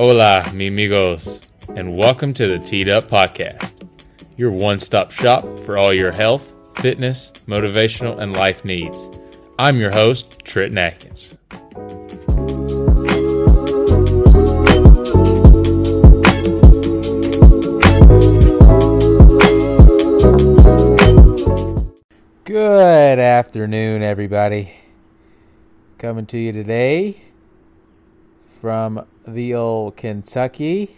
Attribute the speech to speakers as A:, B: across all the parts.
A: Hola, mi amigos, and welcome to the Teed Up Podcast, your one stop shop for all your health, fitness, motivational, and life needs. I'm your host, Trent Adkins. Good afternoon, everybody. Coming to you today from the old Kentucky.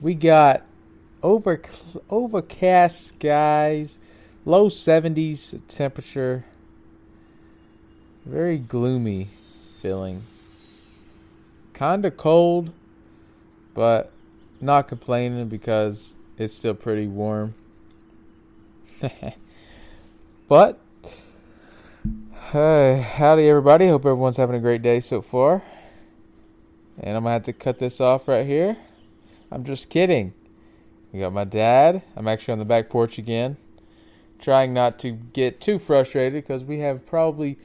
A: We got over overcast skies, low 70s temperature. Very gloomy feeling. Kind of cold, but not complaining because it's still pretty warm. but hey, howdy everybody. Hope everyone's having a great day so far. And I'm going to have to cut this off right here. I'm just kidding. We got my dad. I'm actually on the back porch again. Trying not to get too frustrated because we have probably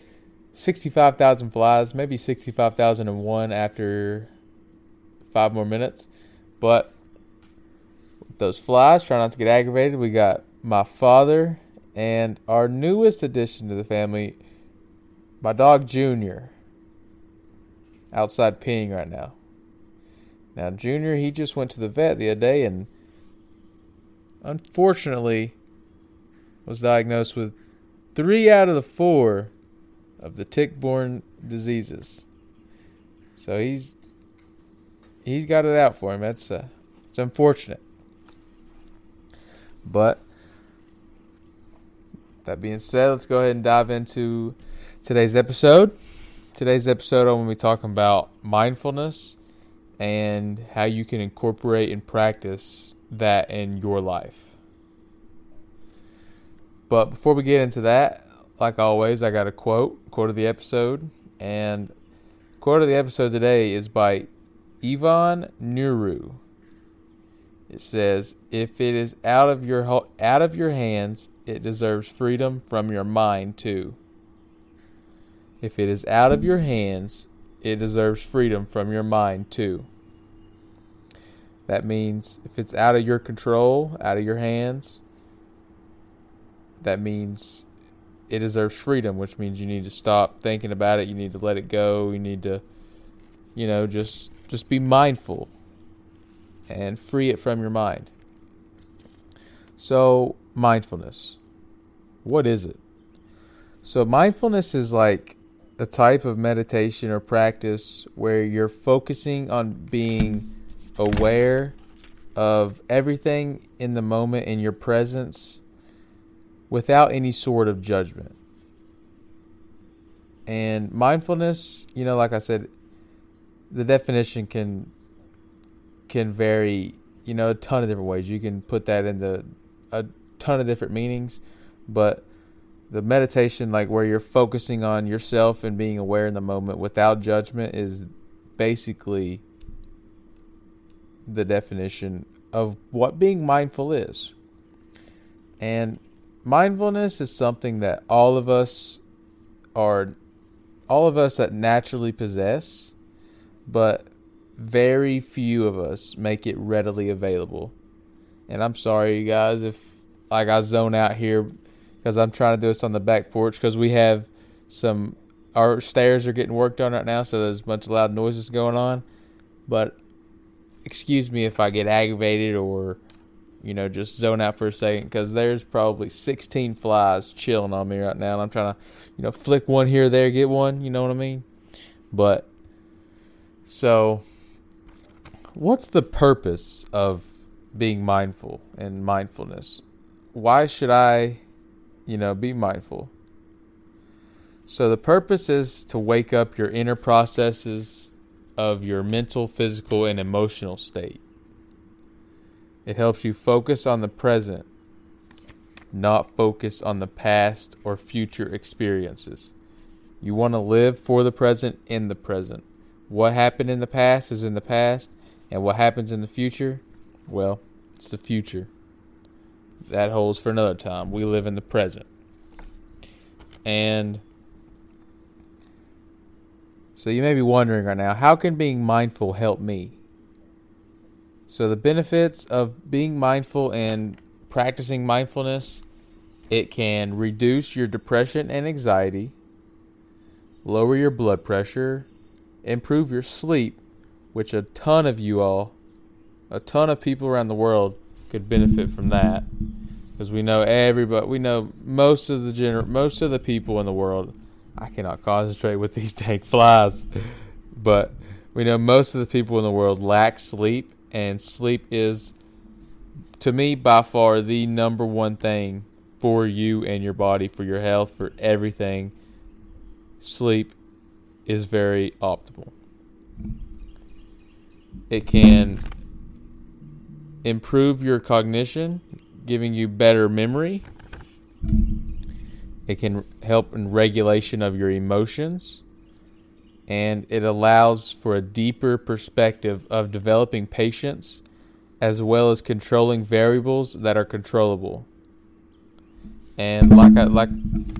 A: 65,000 flies, maybe 65,001 after five more minutes. But those flies, try not to get aggravated. We got my father and our newest addition to the family, my dog Junior outside peeing right now. Now, Junior, he just went to the vet the other day and unfortunately was diagnosed with three out of the four of the tick-borne diseases. So he's he's got it out for him. That's uh, it's unfortunate. But that being said, let's go ahead and dive into today's episode. Today's episode, I'm going to be talking about mindfulness and how you can incorporate and practice that in your life. But before we get into that, like always, I got a quote, quote of the episode, and quote of the episode today is by Ivan Nuru. It says, "If it is out of your out of your hands, it deserves freedom from your mind too." If it is out of your hands, it deserves freedom from your mind too. That means if it's out of your control, out of your hands, that means it deserves freedom, which means you need to stop thinking about it, you need to let it go, you need to you know, just just be mindful and free it from your mind. So, mindfulness. What is it? So, mindfulness is like a type of meditation or practice where you're focusing on being aware of everything in the moment in your presence without any sort of judgment. And mindfulness, you know, like I said, the definition can can vary, you know, a ton of different ways. You can put that into a ton of different meanings, but the meditation like where you're focusing on yourself and being aware in the moment without judgment is basically the definition of what being mindful is. And mindfulness is something that all of us are all of us that naturally possess but very few of us make it readily available. And i'm sorry you guys if like i zone out here because I'm trying to do this on the back porch because we have some our stairs are getting worked on right now, so there's a bunch of loud noises going on. But excuse me if I get aggravated or you know just zone out for a second because there's probably 16 flies chilling on me right now, and I'm trying to you know flick one here, there, get one. You know what I mean? But so, what's the purpose of being mindful and mindfulness? Why should I you know, be mindful. So the purpose is to wake up your inner processes of your mental, physical, and emotional state. It helps you focus on the present, not focus on the past or future experiences. You want to live for the present in the present. What happened in the past is in the past, and what happens in the future, well, it's the future that holds for another time. We live in the present. And So you may be wondering right now, how can being mindful help me? So the benefits of being mindful and practicing mindfulness, it can reduce your depression and anxiety, lower your blood pressure, improve your sleep, which a ton of you all, a ton of people around the world could benefit from that. Because we know everybody, we know most of the gener- most of the people in the world I cannot concentrate with these dang flies. but we know most of the people in the world lack sleep, and sleep is, to me, by far the number one thing for you and your body, for your health, for everything. Sleep is very optimal. It can improve your cognition, giving you better memory it can help in regulation of your emotions. And it allows for a deeper perspective of developing patience as well as controlling variables that are controllable. And like I, like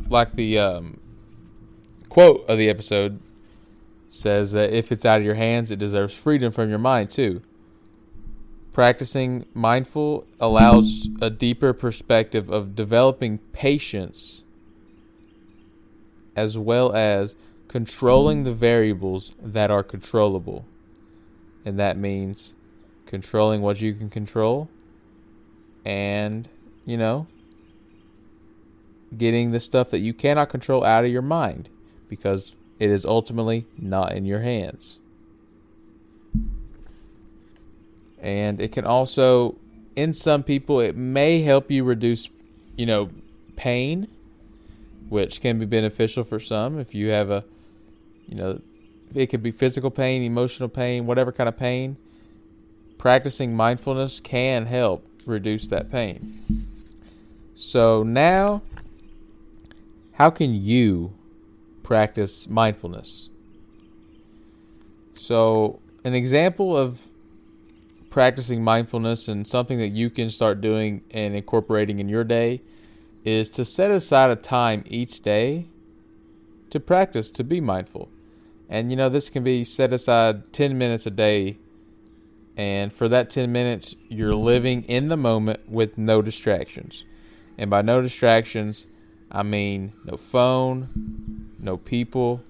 A: like the um, quote of the episode says that if it's out of your hands, it deserves freedom from your mind too. Practicing mindful allows a deeper perspective of developing patience as well as controlling the variables that are controllable. And that means controlling what you can control and, you know, getting the stuff that you cannot control out of your mind because it is ultimately not in your hands. And it can also, in some people, it may help you reduce, you know, pain which can be beneficial for some if you have a, you know, it could be physical pain, emotional pain, whatever kind of pain. Practicing mindfulness can help reduce that pain. So now, how can you practice mindfulness? So, an example of practicing mindfulness and something that you can start doing and incorporating in your day is to set aside a time each day to practice to be mindful. And you know, this can be set aside 10 minutes a day. And for that 10 minutes, you're living in the moment with no distractions. And by no distractions, I mean no phone, no people,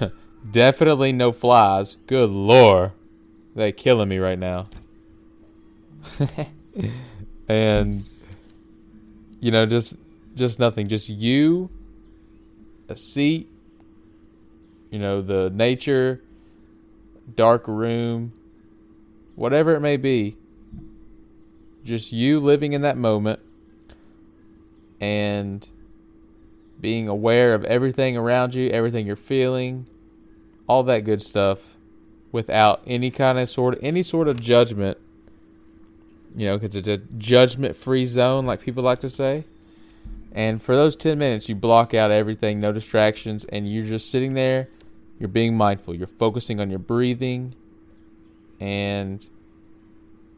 A: definitely no flies. Good lord. They killing me right now. and you know, just just nothing. Just you, a seat, you know, the nature, dark room, whatever it may be. Just you living in that moment and being aware of everything around you, everything you're feeling, all that good stuff without any kind of sort of any sort of judgment you know because it's a judgment free zone like people like to say and for those 10 minutes, you block out everything, no distractions, and you're just sitting there. You're being mindful. You're focusing on your breathing, and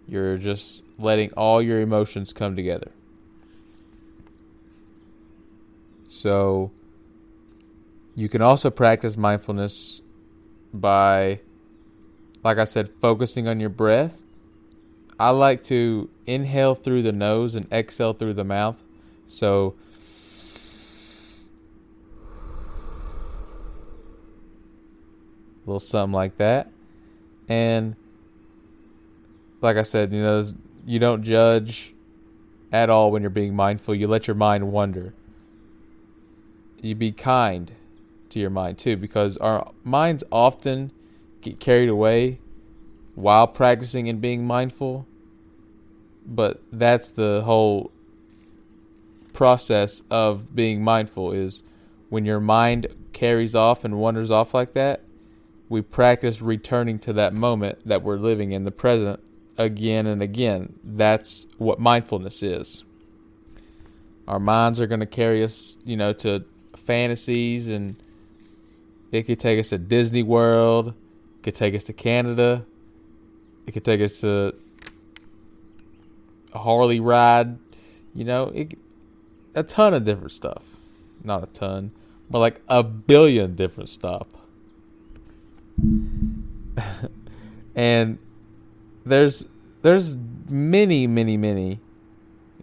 A: you're just letting all your emotions come together. So, you can also practice mindfulness by, like I said, focusing on your breath. I like to inhale through the nose and exhale through the mouth. So, a little something like that. And like I said, you know, you don't judge at all when you're being mindful. You let your mind wander. You be kind to your mind too, because our minds often get carried away while practicing and being mindful. But that's the whole process of being mindful is when your mind carries off and wanders off like that, we practice returning to that moment that we're living in the present again and again. That's what mindfulness is. Our minds are going to carry us, you know, to fantasies and it could take us to Disney World, could take us to Canada, it could take us to a Harley ride, you know, it, a ton of different stuff. Not a ton, but like a billion different stuff. and there's there's many, many, many.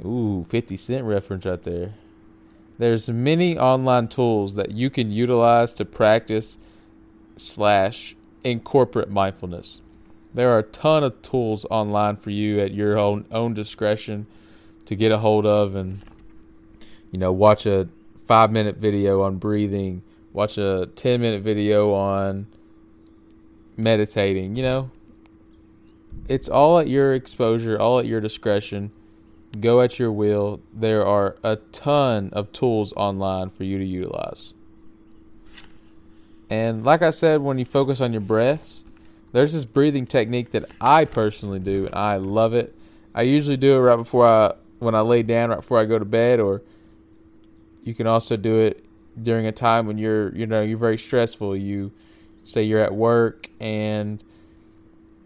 A: Ooh, 50 Cent reference right there. There's many online tools that you can utilize to practice slash incorporate mindfulness. There are a ton of tools online for you at your own own discretion to get a hold of and you know watch a five minute video on breathing, watch a ten minute video on meditating, you know. It's all at your exposure, all at your discretion. Go at your will. There are a ton of tools online for you to utilize. And like I said, when you focus on your breaths, there's this breathing technique that I personally do, and I love it. I usually do it right before I, when I lay down, right before I go to bed, or you can also do it during a time when you're, you know, you're very stressful. You say you're at work and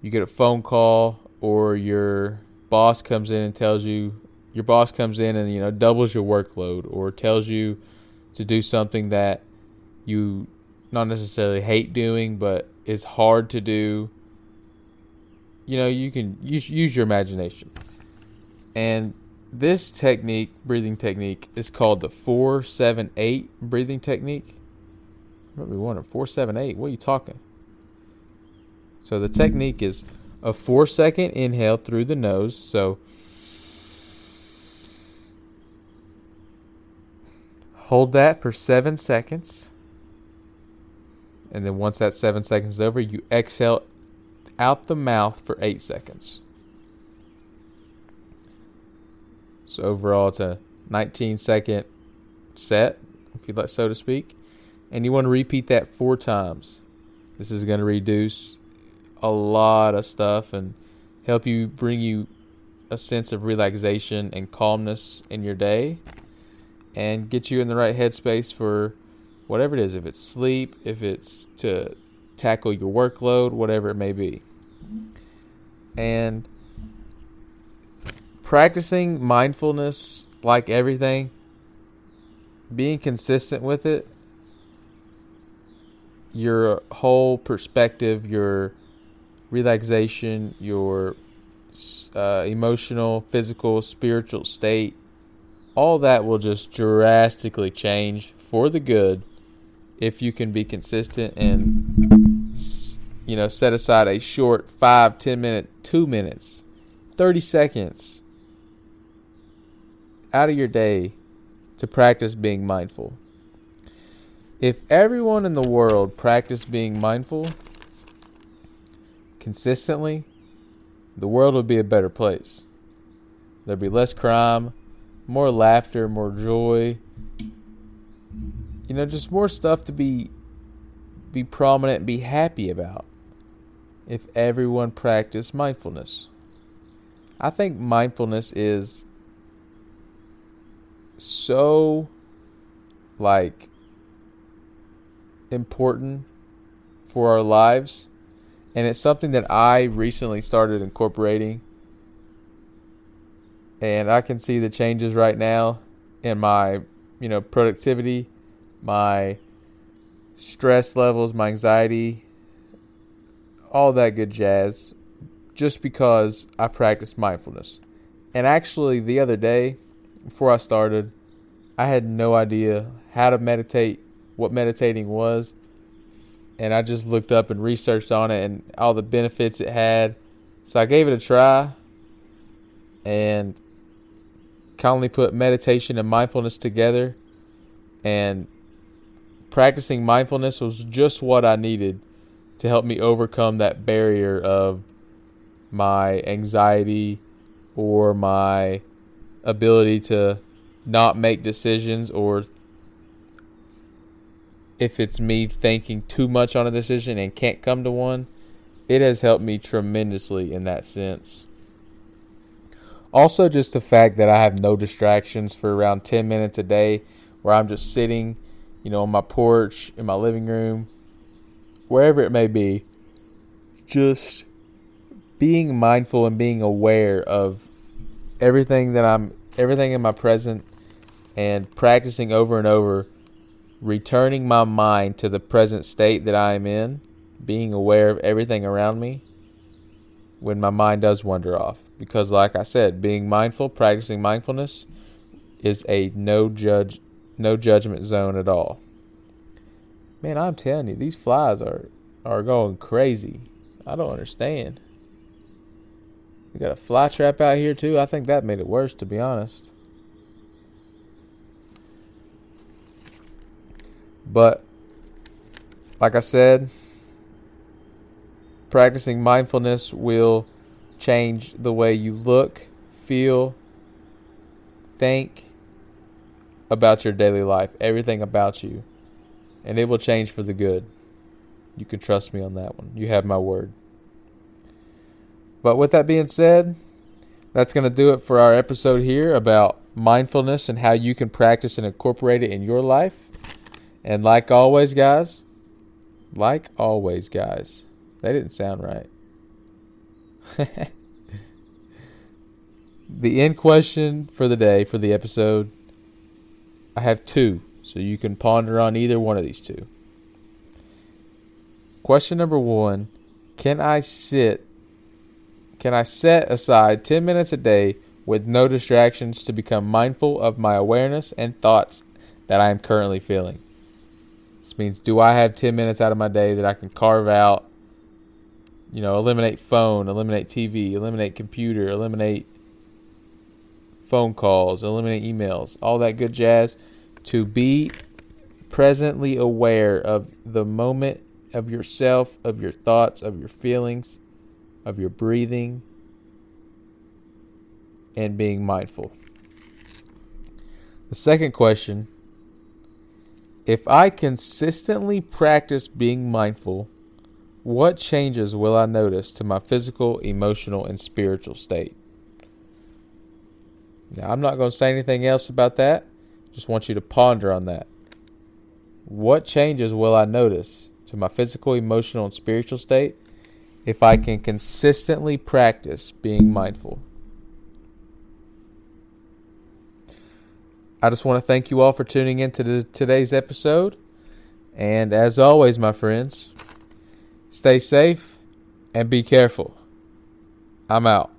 A: you get a phone call, or your boss comes in and tells you, your boss comes in and you know doubles your workload, or tells you to do something that you not necessarily hate doing, but is hard to do. You know, you can use, use your imagination. And this technique, breathing technique, is called the 478 breathing technique. What we wondering, 478, what are you talking? So the technique is a four second inhale through the nose. So hold that for seven seconds. And then once that seven seconds is over, you exhale out the mouth for eight seconds. So overall, it's a 19 second set, if you like, so to speak. And you want to repeat that four times. This is going to reduce a lot of stuff and help you bring you a sense of relaxation and calmness in your day and get you in the right headspace for whatever it is, if it's sleep, if it's to tackle your workload, whatever it may be. And practicing mindfulness, like everything, being consistent with it, your whole perspective, your relaxation, your uh, emotional, physical, spiritual state, all that will just drastically change for the good if you can be consistent and you know set aside a short five ten minute two minutes 30 seconds out of your day to practice being mindful. If everyone in the world practiced being mindful consistently the world would be a better place. There'd be less crime more laughter more joy you know, just more stuff to be be prominent and be happy about. If everyone practiced mindfulness. I think mindfulness is so like important for our lives. And it's something that I recently started incorporating. And I can see the changes right now in my, you know, productivity my stress levels, my anxiety, all that good jazz, just because I practice mindfulness. And actually, the other day, before I started, I had no idea how to meditate, what meditating was. And I just looked up and researched on it and all the benefits it had. So I gave it a try and kindly put meditation and mindfulness together. And practicing mindfulness was just what I needed to help me overcome that barrier of my anxiety or my ability to not make decisions or if it's me thinking too much on a decision and can't come to one, it has helped me tremendously in that sense. Also, just the fact that I have no distractions for around 10 minutes a day where I'm just sitting you know, on my porch, in my living room, wherever it may be, just being mindful and being aware of everything that I'm, everything in my present, and practicing over and over, returning my mind to the present state that I am in, being aware of everything around me, when my mind does wander off. Because, like I said, being mindful, practicing mindfulness, is a no judge, no judgment zone at all. Man, I'm telling you, these flies are are going crazy. I don't understand. We got a fly trap out here too. I think that made it worse, to be honest. But, like I said, practicing mindfulness will change the way you look, feel, think about your daily life, everything about you. And it will change for the good. You can trust me on that one. You have my word. But with that being said, that's going to do it for our episode here about mindfulness and how you can practice and incorporate it in your life. And like always, guys, like always, guys, that didn't sound right. the end question for the day, for the episode, I have two, so you can ponder on either one of these two. Question number one Can I sit, can I set aside 10 minutes a day with no distractions to become mindful of my awareness and thoughts that I am currently feeling? This means, do I have 10 minutes out of my day that I can carve out, you know, eliminate phone, eliminate TV, eliminate computer, eliminate phone calls, eliminate emails, all that good jazz to be presently aware of the moment of yourself, of your thoughts, of your feelings, of your breathing, and being mindful. The second question if I consistently practice being mindful, what changes will I notice to my physical, emotional, and spiritual state? Now, I'm not going to say anything else about that. Just want you to ponder on that. What changes will I notice to my physical, emotional, and spiritual state if I can consistently practice being mindful? I just want to thank you all for tuning in to the, today's episode. And as always, my friends, stay safe and be careful. I'm out.